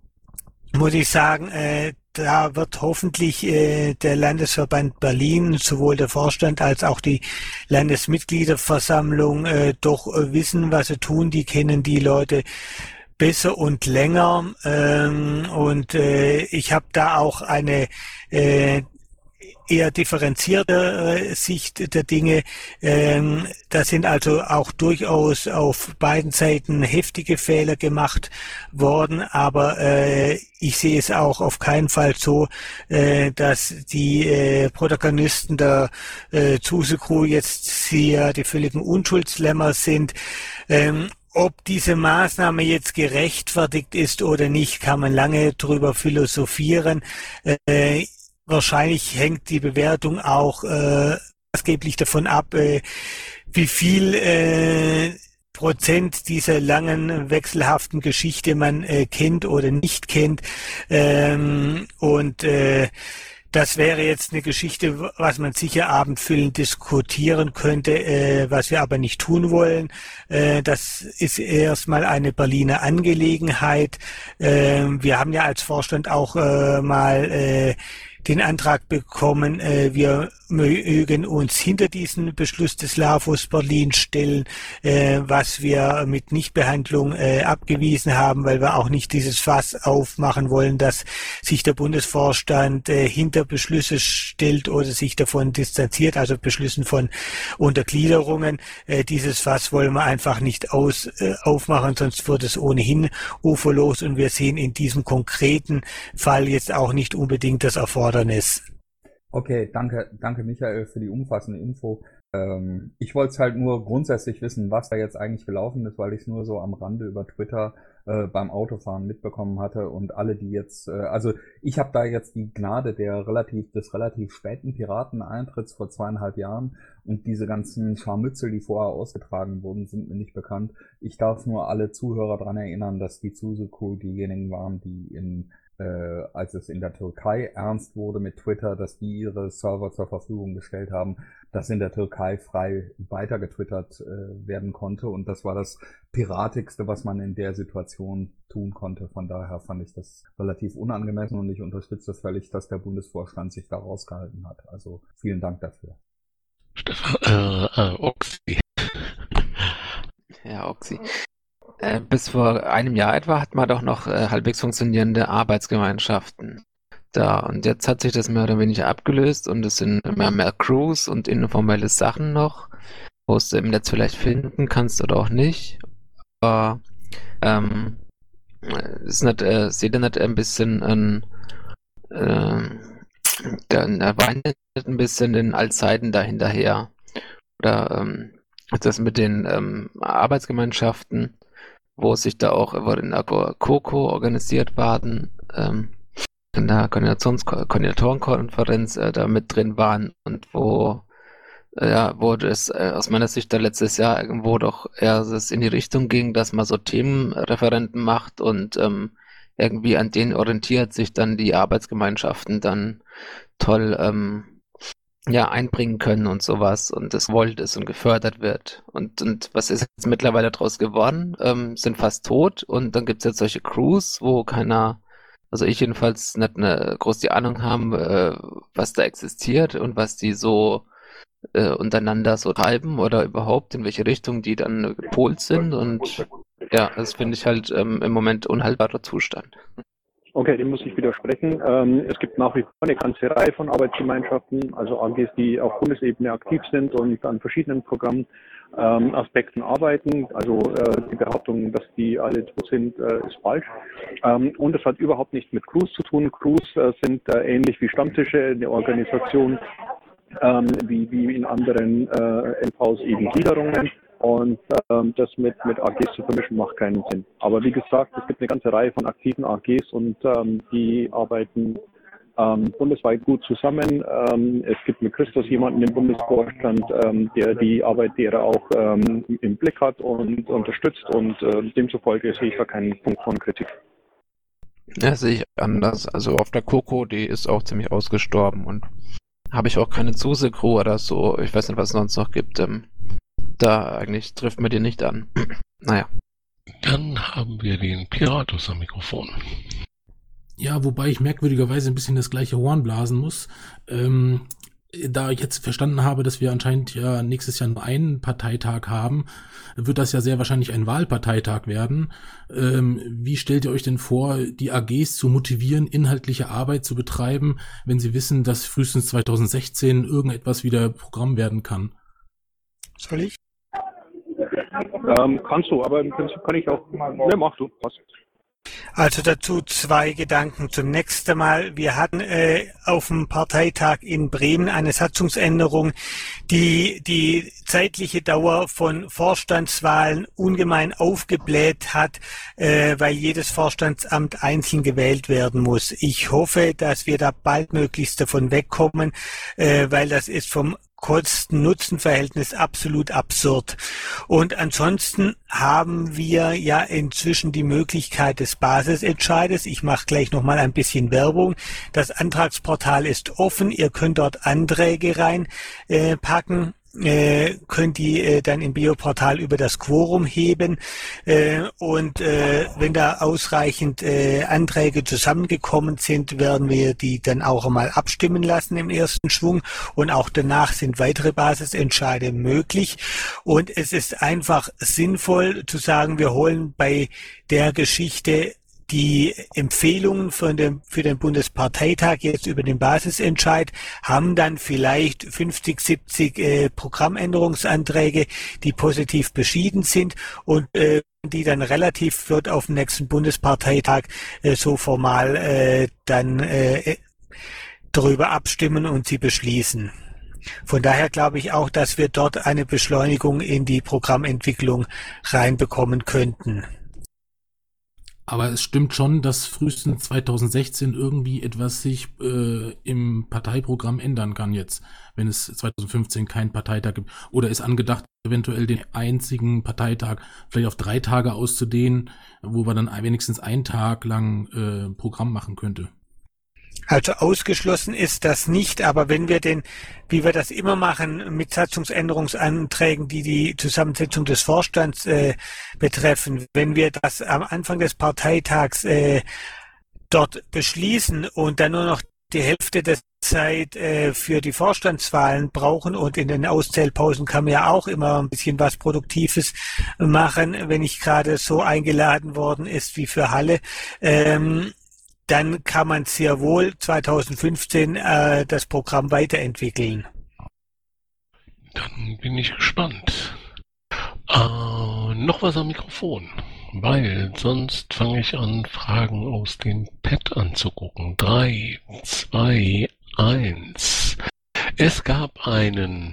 muss ich sagen, äh, da wird hoffentlich äh, der Landesverband Berlin, sowohl der Vorstand als auch die Landesmitgliederversammlung, äh, doch äh, wissen, was sie tun. Die kennen die Leute besser und länger. Ähm, und äh, ich habe da auch eine äh, eher differenzierte äh, Sicht der Dinge. Ähm, da sind also auch durchaus auf beiden Seiten heftige Fehler gemacht worden, aber äh, ich sehe es auch auf keinen Fall so, äh, dass die äh, Protagonisten der äh, Zuse Crew jetzt hier die völligen Unschuldslämmer sind. Ähm, ob diese Maßnahme jetzt gerechtfertigt ist oder nicht, kann man lange drüber philosophieren. Äh, wahrscheinlich hängt die Bewertung auch äh, maßgeblich davon ab, äh, wie viel äh, Prozent dieser langen wechselhaften Geschichte man äh, kennt oder nicht kennt. Ähm, und äh, das wäre jetzt eine Geschichte, was man sicher abendfüllend diskutieren könnte, äh, was wir aber nicht tun wollen. Äh, das ist erstmal eine Berliner Angelegenheit. Äh, wir haben ja als Vorstand auch äh, mal äh, den Antrag bekommen, äh, wir mögen uns hinter diesen Beschluss des LAFOS Berlin stellen, äh, was wir mit Nichtbehandlung äh, abgewiesen haben, weil wir auch nicht dieses Fass aufmachen wollen, dass sich der Bundesvorstand äh, hinter Beschlüsse stellt oder sich davon distanziert, also Beschlüssen von Untergliederungen. Äh, dieses Fass wollen wir einfach nicht aus, äh, aufmachen, sonst wird es ohnehin uferlos und wir sehen in diesem konkreten Fall jetzt auch nicht unbedingt das Erfordernis. Okay, danke, danke Michael für die umfassende Info. Ähm, ich wollte es halt nur grundsätzlich wissen, was da jetzt eigentlich gelaufen ist, weil ich es nur so am Rande über Twitter äh, beim Autofahren mitbekommen hatte und alle, die jetzt, äh, also ich habe da jetzt die Gnade der relativ des relativ späten Pirateneintritts vor zweieinhalb Jahren und diese ganzen Scharmützel, die vorher ausgetragen wurden, sind mir nicht bekannt. Ich darf nur alle Zuhörer daran erinnern, dass die Suzuku diejenigen waren, die in äh, als es in der Türkei ernst wurde mit Twitter, dass die ihre Server zur Verfügung gestellt haben, dass in der Türkei frei weiter getwittert äh, werden konnte. Und das war das Piratigste, was man in der Situation tun konnte. Von daher fand ich das relativ unangemessen und ich unterstütze das völlig, dass der Bundesvorstand sich da rausgehalten hat. Also vielen Dank dafür. Stefan, äh, äh, Oxy. Ja, Oxy. Äh, bis vor einem Jahr etwa hat man doch noch äh, halbwegs funktionierende Arbeitsgemeinschaften da. Und jetzt hat sich das mehr oder weniger abgelöst und es sind immer mehr Crews und informelle Sachen noch, wo du im Netz vielleicht finden kannst oder auch nicht. Aber ähm, ist nicht, äh, seht ihr nicht ein bisschen ein äh, dann weinet ein bisschen den Altzeiten dahinterher. Oder ähm, das mit den ähm, Arbeitsgemeinschaften wo sich da auch über den COCO organisiert waren, ähm, in der Koordinatorenkonferenz äh, da mit drin waren und wo äh, ja, wo es äh, aus meiner Sicht da letztes Jahr irgendwo doch eher es in die Richtung ging, dass man so Themenreferenten macht und ähm, irgendwie an denen orientiert sich dann die Arbeitsgemeinschaften dann toll ähm, ja, einbringen können und sowas und das wollt ist und gefördert wird. Und, und was ist jetzt mittlerweile daraus geworden? Ähm, sind fast tot und dann gibt's jetzt solche Crews, wo keiner, also ich jedenfalls nicht eine große Ahnung haben, äh, was da existiert und was die so äh, untereinander so treiben oder überhaupt in welche Richtung die dann gepolt sind und ja, das finde ich halt ähm, im Moment unhaltbarer Zustand. Okay, dem muss ich widersprechen. Ähm, es gibt nach wie vor eine ganze Reihe von Arbeitsgemeinschaften, also AGs, die auf Bundesebene aktiv sind und an verschiedenen Programmaspekten ähm, arbeiten. Also äh, die Behauptung, dass die alle tot sind, äh, ist falsch. Ähm, und es hat überhaupt nichts mit Crews zu tun. Crews äh, sind äh, ähnlich wie Stammtische, eine Organisation, ähm, wie, wie in anderen äh, MVs eben Gliederungen. Und ähm, das mit, mit AGs zu vermischen macht keinen Sinn. Aber wie gesagt, es gibt eine ganze Reihe von aktiven AGs und ähm, die arbeiten ähm, bundesweit gut zusammen. Ähm, es gibt mit Christus jemanden im Bundesvorstand, ähm, der die Arbeit derer auch ähm, im Blick hat und unterstützt und äh, demzufolge sehe ich da keinen Punkt von Kritik. Ja, sehe ich anders. Also auf der Coco, die ist auch ziemlich ausgestorben und habe ich auch keine Zuse-Crew oder so. Ich weiß nicht, was es sonst noch gibt. Ähm, da eigentlich trifft mir die nicht an. (clears throat) naja. Dann haben wir den Piratus am Mikrofon. Ja, wobei ich merkwürdigerweise ein bisschen das gleiche Horn blasen muss. Ähm, da ich jetzt verstanden habe, dass wir anscheinend ja nächstes Jahr nur einen Parteitag haben, wird das ja sehr wahrscheinlich ein Wahlparteitag werden. Ähm, wie stellt ihr euch denn vor, die AGs zu motivieren, inhaltliche Arbeit zu betreiben, wenn sie wissen, dass frühestens 2016 irgendetwas wieder Programm werden kann? Soll ich? Ähm, kannst du, aber im Prinzip kann ich auch. Ne, mach du. Passt. Also dazu zwei Gedanken. Zunächst einmal, wir hatten äh, auf dem Parteitag in Bremen eine Satzungsänderung, die die zeitliche Dauer von Vorstandswahlen ungemein aufgebläht hat, äh, weil jedes Vorstandsamt einzeln gewählt werden muss. Ich hoffe, dass wir da baldmöglichst davon wegkommen, äh, weil das ist vom Kosten-Nutzen-Verhältnis absolut absurd. Und ansonsten haben wir ja inzwischen die Möglichkeit des Basisentscheides. Ich mache gleich nochmal ein bisschen Werbung. Das Antragsportal ist offen. Ihr könnt dort Anträge reinpacken. Äh, äh, könnt die äh, dann im Bioportal über das Quorum heben. Äh, und äh, wenn da ausreichend äh, Anträge zusammengekommen sind, werden wir die dann auch einmal abstimmen lassen im ersten Schwung. Und auch danach sind weitere Basisentscheide möglich. Und es ist einfach sinnvoll zu sagen, wir holen bei der Geschichte die Empfehlungen von dem, für den Bundesparteitag jetzt über den Basisentscheid haben dann vielleicht 50, 70 äh, Programmänderungsanträge, die positiv beschieden sind und äh, die dann relativ flott auf dem nächsten Bundesparteitag äh, so formal äh, dann äh, darüber abstimmen und sie beschließen. Von daher glaube ich auch, dass wir dort eine Beschleunigung in die Programmentwicklung reinbekommen könnten. Aber es stimmt schon, dass frühestens 2016 irgendwie etwas sich äh, im Parteiprogramm ändern kann jetzt, wenn es 2015 keinen Parteitag gibt. Oder ist angedacht, eventuell den einzigen Parteitag vielleicht auf drei Tage auszudehnen, wo man dann wenigstens einen Tag lang äh, Programm machen könnte. Also ausgeschlossen ist das nicht, aber wenn wir den, wie wir das immer machen, mit Satzungsänderungsanträgen, die die Zusammensetzung des Vorstands äh, betreffen, wenn wir das am Anfang des Parteitags äh, dort beschließen und dann nur noch die Hälfte der Zeit äh, für die Vorstandswahlen brauchen und in den Auszählpausen kann man ja auch immer ein bisschen was Produktives machen, wenn nicht gerade so eingeladen worden ist wie für Halle. Ähm, dann kann man sehr wohl 2015 äh, das Programm weiterentwickeln. Dann bin ich gespannt. Äh, noch was am Mikrofon, weil sonst fange ich an, Fragen aus dem Pad anzugucken. Drei, zwei, eins. Es gab einen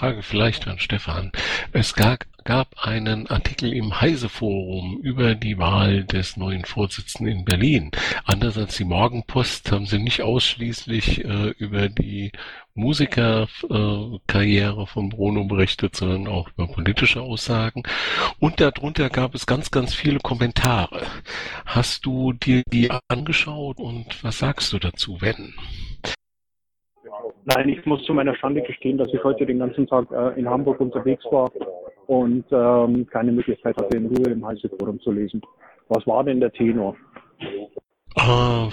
Frage vielleicht an Stefan. Es gab, gab einen Artikel im Heise-Forum über die Wahl des neuen Vorsitzenden in Berlin. Anders als die Morgenpost haben sie nicht ausschließlich äh, über die Musikerkarriere äh, von Bruno berichtet, sondern auch über politische Aussagen. Und darunter gab es ganz, ganz viele Kommentare. Hast du dir die angeschaut und was sagst du dazu, wenn? Nein, ich muss zu meiner Schande gestehen, dass ich heute den ganzen Tag äh, in Hamburg unterwegs war und ähm, keine Möglichkeit hatte, in Ruhe im Heise-Forum zu lesen. Was war denn der Tenor? Uh,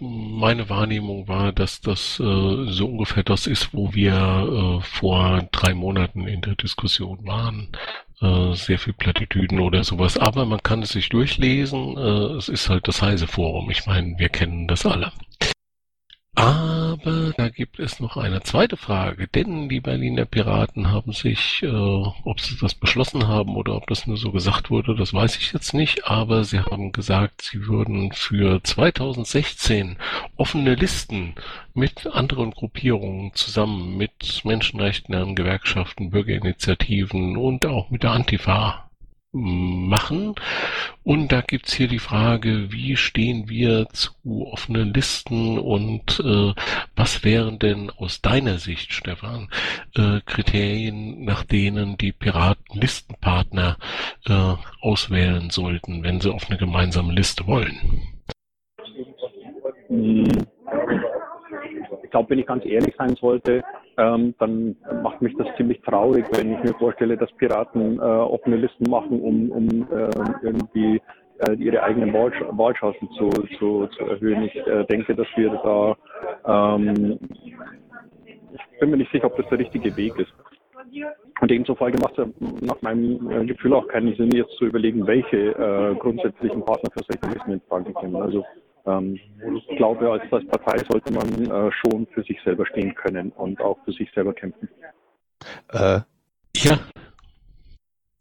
meine Wahrnehmung war, dass das äh, so ungefähr das ist, wo wir äh, vor drei Monaten in der Diskussion waren. Äh, sehr viel Plattitüden oder sowas. Aber man kann es sich durchlesen. Äh, es ist halt das Heise-Forum. Ich meine, wir kennen das alle. Aber da gibt es noch eine zweite Frage, denn die Berliner Piraten haben sich, äh, ob sie das beschlossen haben oder ob das nur so gesagt wurde, das weiß ich jetzt nicht, aber sie haben gesagt, sie würden für 2016 offene Listen mit anderen Gruppierungen zusammen mit Menschenrechten, Gewerkschaften, Bürgerinitiativen und auch mit der Antifa machen. Und da gibt's hier die Frage, wie stehen wir zu offenen Listen und äh, was wären denn aus deiner Sicht, Stefan, äh, Kriterien, nach denen die Piraten Listenpartner äh, auswählen sollten, wenn sie auf eine gemeinsame Liste wollen? Ich glaube, wenn ich ganz ehrlich sein sollte, ähm, dann macht mich das ziemlich traurig, wenn ich mir vorstelle, dass Piraten äh, offene Listen machen, um, um äh, irgendwie äh, ihre eigenen Wahl, Wahlchancen zu, zu, zu erhöhen. Ich äh, denke, dass wir da, ähm, ich bin mir nicht sicher, ob das der richtige Weg ist. Und demzufolge macht es nach meinem äh, Gefühl auch keinen Sinn, jetzt zu überlegen, welche äh, grundsätzlichen Partner für solche Frage kommen. Also ähm, ich glaube, als, als Partei sollte man äh, schon für sich selber stehen können und auch für sich selber kämpfen. Äh, Ja,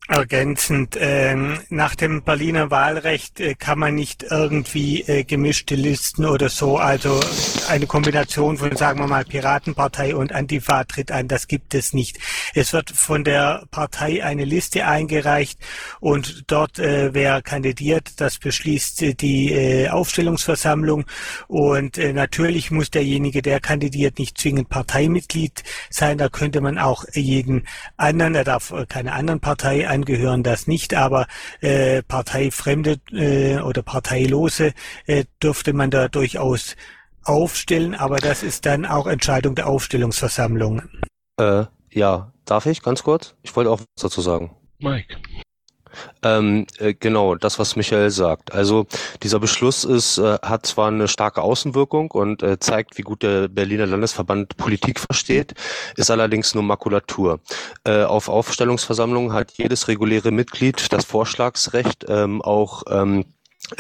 Ergänzend, ähm, nach dem Berliner Wahlrecht äh, kann man nicht irgendwie äh, gemischte Listen oder so, also eine Kombination von, sagen wir mal, Piratenpartei und Antifa tritt an, das gibt es nicht. Es wird von der Partei eine Liste eingereicht und dort, äh, wer kandidiert, das beschließt äh, die äh, Aufstellungsversammlung. Und äh, natürlich muss derjenige, der kandidiert, nicht zwingend Parteimitglied sein, da könnte man auch jeden anderen, er darf keine anderen Partei angehören, das nicht, aber äh, Parteifremde äh, oder Parteilose äh, dürfte man da durchaus aufstellen, aber das ist dann auch Entscheidung der Aufstellungsversammlung. äh, ja, darf ich ganz kurz? Ich wollte auch was dazu sagen. Mike. Ähm, äh, genau, das, was Michael sagt. Also dieser Beschluss ist, äh, hat zwar eine starke Außenwirkung und äh, zeigt, wie gut der Berliner Landesverband Politik versteht, ist allerdings nur Makulatur. Äh, auf Aufstellungsversammlungen hat jedes reguläre Mitglied das Vorschlagsrecht, ähm, auch ähm,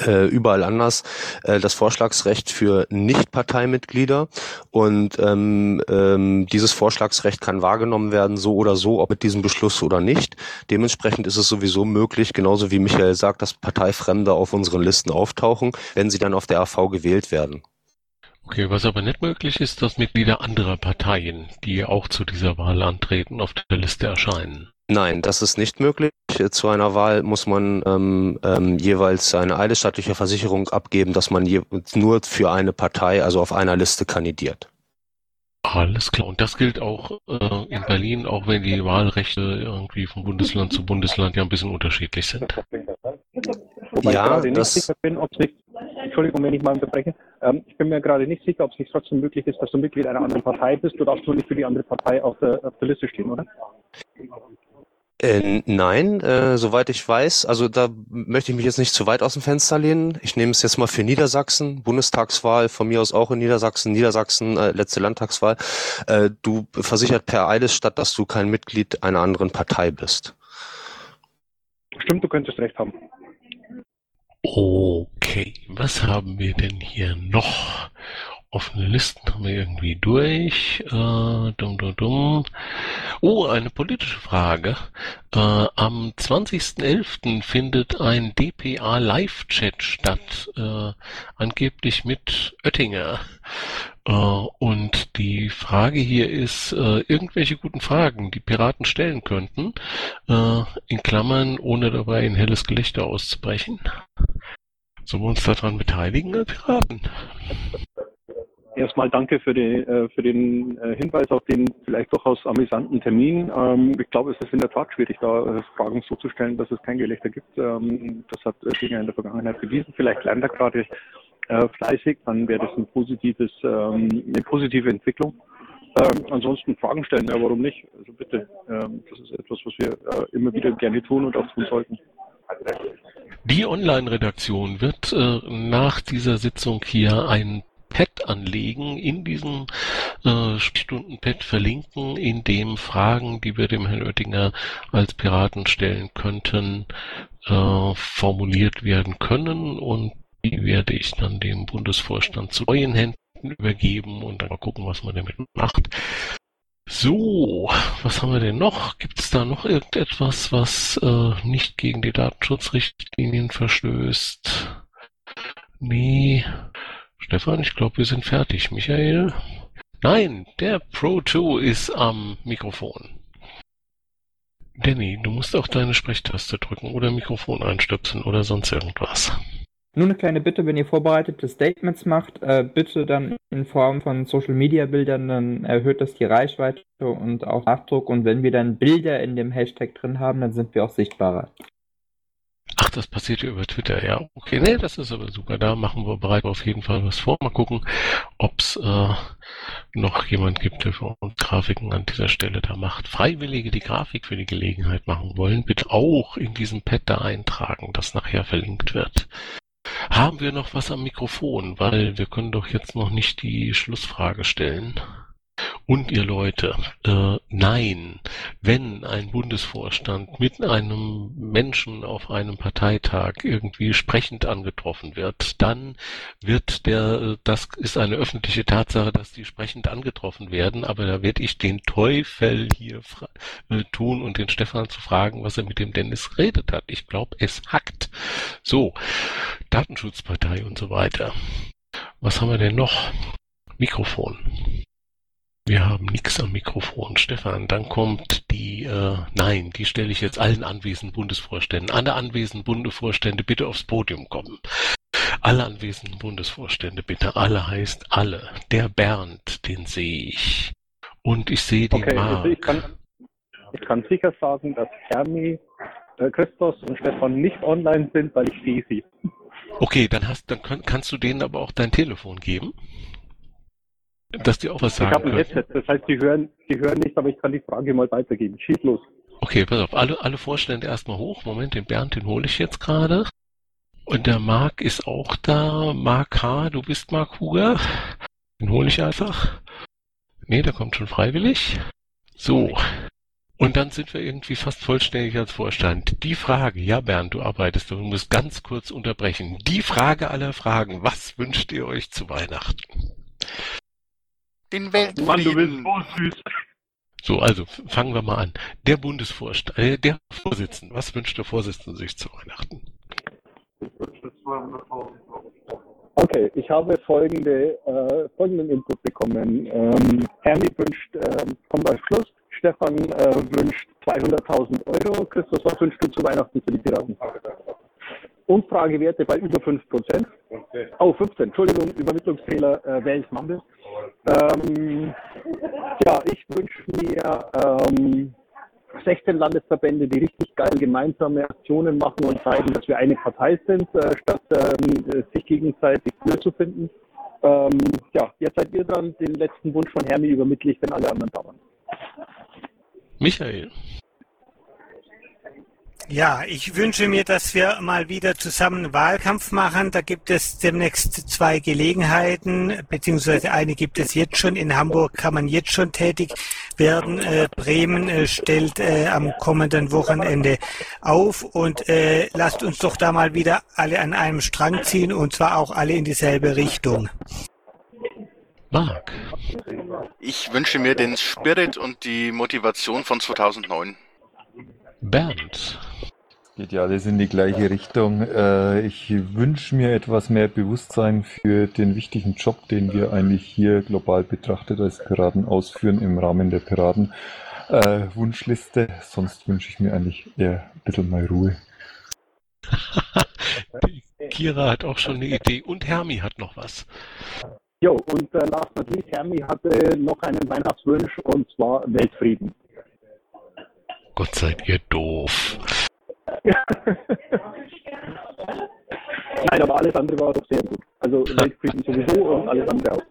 äh, überall anders äh, das Vorschlagsrecht für Nicht-Parteimitglieder und ähm, ähm, dieses Vorschlagsrecht kann wahrgenommen werden, so oder so, ob mit diesem Beschluss oder nicht. Dementsprechend ist es sowieso möglich, genauso wie Michael sagt, dass Parteifremde auf unseren Listen auftauchen, wenn sie dann auf der AV gewählt werden. Okay, was aber nicht möglich ist, dass Mitglieder anderer Parteien, die auch zu dieser Wahl antreten, auf der Liste erscheinen. Nein, das ist nicht möglich. Zu einer Wahl muss man ähm, ähm, jeweils eine eidesstattliche Versicherung abgeben, dass man je nur für eine Partei, also auf einer Liste kandidiert. Alles klar. Und das gilt auch äh, in Berlin, auch wenn die Wahlrechte irgendwie von Bundesland zu Bundesland ja ein bisschen unterschiedlich sind. Wobei Ja, ich gerade nicht das- sicher bin, ob es nicht, Entschuldigung, wenn ich mal unterbreche, ähm, ich bin mir gerade nicht sicher, ob es nicht trotzdem möglich ist, dass du Mitglied einer anderen Partei bist. Du darfst nur nicht für die andere Partei auf der, auf der Liste stehen, oder? Äh, nein, äh, soweit ich weiß, also da möchte ich mich jetzt nicht zu weit aus dem Fenster lehnen. Ich nehme es jetzt mal für Niedersachsen, Bundestagswahl, von mir aus auch in Niedersachsen, Niedersachsen, äh, letzte Landtagswahl. Äh, du versichert per Eidesstatt, dass du kein Mitglied einer anderen Partei bist. Stimmt, du könntest recht haben. Okay, was haben wir denn hier noch? Offene Listen haben wir irgendwie durch. Äh, dumm, dumm, dumm. Oh, eine politische Frage. Äh, am 20.11. findet ein DPA Live-Chat statt, äh, angeblich mit Oettinger. Äh, und die Frage hier ist, äh, irgendwelche guten Fragen, die Piraten stellen könnten, äh, in Klammern, ohne dabei in helles Gelächter auszubrechen. Sollen wir uns daran beteiligen, Piraten? Erstmal danke für, die, äh, für den äh, Hinweis auf den vielleicht durchaus amüsanten Termin. Ähm, ich glaube, es ist in der Tat schwierig, da äh, Fragen so zu stellen, dass es kein Gelächter gibt. Ähm, das hat Oettinger in der Vergangenheit bewiesen. Vielleicht lernt er gerade äh, fleißig, dann wäre das ein positives, ähm, eine positive Entwicklung. Ähm, ansonsten Fragen stellen, ja, warum nicht? Also bitte, ähm, das ist etwas, was wir äh, immer wieder gerne tun und auch tun sollten. Die Online-Redaktion wird äh, nach dieser Sitzung hier ein Pad anlegen, in diesem äh, Stunden-Pad verlinken, in dem Fragen, die wir dem Herrn Oettinger als Piraten stellen könnten, äh, formuliert werden können und die werde ich dann dem Bundesvorstand zu neuen Händen übergeben und dann mal gucken, was man damit macht. So, was haben wir denn noch? Gibt es da noch irgendetwas, was äh, nicht gegen die Datenschutzrichtlinien verstößt? Nee. Stefan, ich glaube, wir sind fertig. Michael? Nein, der Pro 2 ist am Mikrofon. Danny, du musst auch deine Sprechtaste drücken oder Mikrofon einstöpseln oder sonst irgendwas. Nur eine kleine Bitte, wenn ihr vorbereitete Statements macht, äh, bitte dann in Form von Social Media Bildern, dann erhöht das die Reichweite und auch Nachdruck und wenn wir dann Bilder in dem Hashtag drin haben, dann sind wir auch sichtbarer. Ach, das passiert ja über Twitter, ja. Okay, nee, das ist aber super. Da machen wir bereit auf jeden Fall was vor. Mal gucken, ob's äh, noch jemand gibt, der für uns Grafiken an dieser Stelle da macht. Freiwillige, die Grafik für die Gelegenheit machen wollen, bitte auch in diesem Pad da eintragen, das nachher verlinkt wird. Haben wir noch was am Mikrofon? Weil wir können doch jetzt noch nicht die Schlussfrage stellen. Und ihr Leute, äh, nein, wenn ein Bundesvorstand mit einem Menschen auf einem Parteitag irgendwie sprechend angetroffen wird, dann wird der, das ist eine öffentliche Tatsache, dass die sprechend angetroffen werden, aber da werde ich den Teufel hier äh, tun und den Stefan zu fragen, was er mit dem Dennis redet hat. Ich glaube, es hackt. So, Datenschutzpartei und so weiter. Was haben wir denn noch? Mikrofon. Wir haben nichts am Mikrofon. Stefan, dann kommt die, äh, nein, die stelle ich jetzt allen anwesenden Bundesvorständen. Alle anwesenden Bundesvorstände bitte aufs Podium kommen. Alle anwesenden Bundesvorstände bitte. Alle heißt alle. Der Bernd, den sehe ich. Und ich sehe den Okay, Marc. also ich kann, ich kann sicher sagen, dass Hermi, äh, Christos und Stefan nicht online sind, weil ich sehe sie. Okay, dann hast, dann kann, kannst du denen aber auch dein Telefon geben. Dass die auch was Ich sagen habe ein können. Headset, das heißt, die hören, die hören nicht, aber ich kann die Frage mal weitergeben. Schieß los. Okay, pass auf, alle, alle Vorstände erstmal hoch. Moment, den Bernd, den hole ich jetzt gerade. Und der Marc ist auch da. Marc H., du bist Marc Huger. Den hole ich einfach. Nee, der kommt schon freiwillig. So. Und dann sind wir irgendwie fast vollständig als Vorstand. Die Frage, ja Bernd, du arbeitest, du musst ganz kurz unterbrechen. Die Frage aller Fragen, was wünscht ihr euch zu Weihnachten? Den Weltfrieden. Mann, du bist so süß. So, also fangen wir mal an. Der Bundesvorstand, äh, der Vorsitzende, was wünscht der Vorsitzende sich zu Weihnachten? Okay, ich habe folgende, äh, folgenden Input bekommen. Ähm, Hermi wünscht, ähm, kommt als Schluss, Stefan äh, wünscht 200.000 Euro. Christus, was wünschst du zu Weihnachten für die Piraten? Umfragewerte bei über 5%. Oh, 15, Entschuldigung, Übermittlungsfehler, äh, wer ist Mumble? Ähm, ja, ich wünsche mir ähm, 16 Landesverbände, die richtig geil gemeinsame Aktionen machen und zeigen, dass wir eine Partei sind, äh, statt ähm, sich gegenseitig blöd zu finden. Ähm, ja, jetzt seid ihr dran. Den letzten Wunsch von Hermi übermittle ich, wenn alle anderen da waren. Michael. Ja, ich wünsche mir, dass wir mal wieder zusammen Wahlkampf machen. Da gibt es demnächst zwei Gelegenheiten, beziehungsweise eine gibt es jetzt schon. In Hamburg kann man jetzt schon tätig werden. Äh, Bremen äh, stellt äh, am kommenden Wochenende auf und äh, lasst uns doch da mal wieder alle an einem Strang ziehen und zwar auch alle in dieselbe Richtung. Marc. Ich wünsche mir den Spirit und die Motivation von 2009. Bernd. Geht ja alles in die gleiche Richtung. Äh, ich wünsche mir etwas mehr Bewusstsein für den wichtigen Job, den wir eigentlich hier global betrachtet als Piraten ausführen im Rahmen der Piraten. Äh. Sonst wünsche ich mir eigentlich eher ein bisschen mal Ruhe. (laughs) Kira hat auch schon eine Idee und Hermi hat noch was. Jo, und äh, last but not least, Hermi hatte noch einen Weihnachtswunsch und zwar Weltfrieden. Gott seid ihr doof. Nein, aber alles andere war doch sehr gut. Also Weltfrieden sowieso und alles andere auch.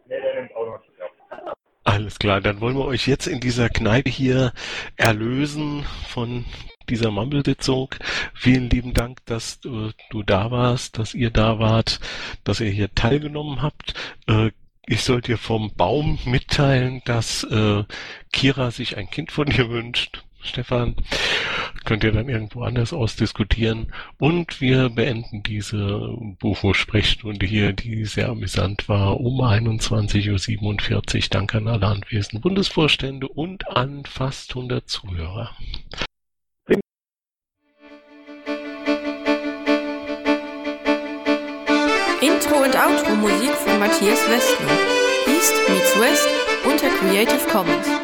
Alles klar, dann wollen wir euch jetzt in dieser Kneipe hier erlösen von dieser Mumble-Sitzung. Vielen lieben Dank, dass du, du da warst, dass ihr da wart, dass ihr hier teilgenommen habt. Äh, ich soll dir vom Baum mitteilen, dass äh, Kira sich ein Kind von dir wünscht. Stefan, könnt ihr dann irgendwo anders ausdiskutieren. Und wir beenden diese Bufo-Sprechstunde hier, die sehr amüsant war, um 21.47 Uhr. Danke an alle anwesenden Bundesvorstände und an fast 100 Zuhörer. Intro und Outro Musik von Matthias Westner. East meets West unter Creative Commons.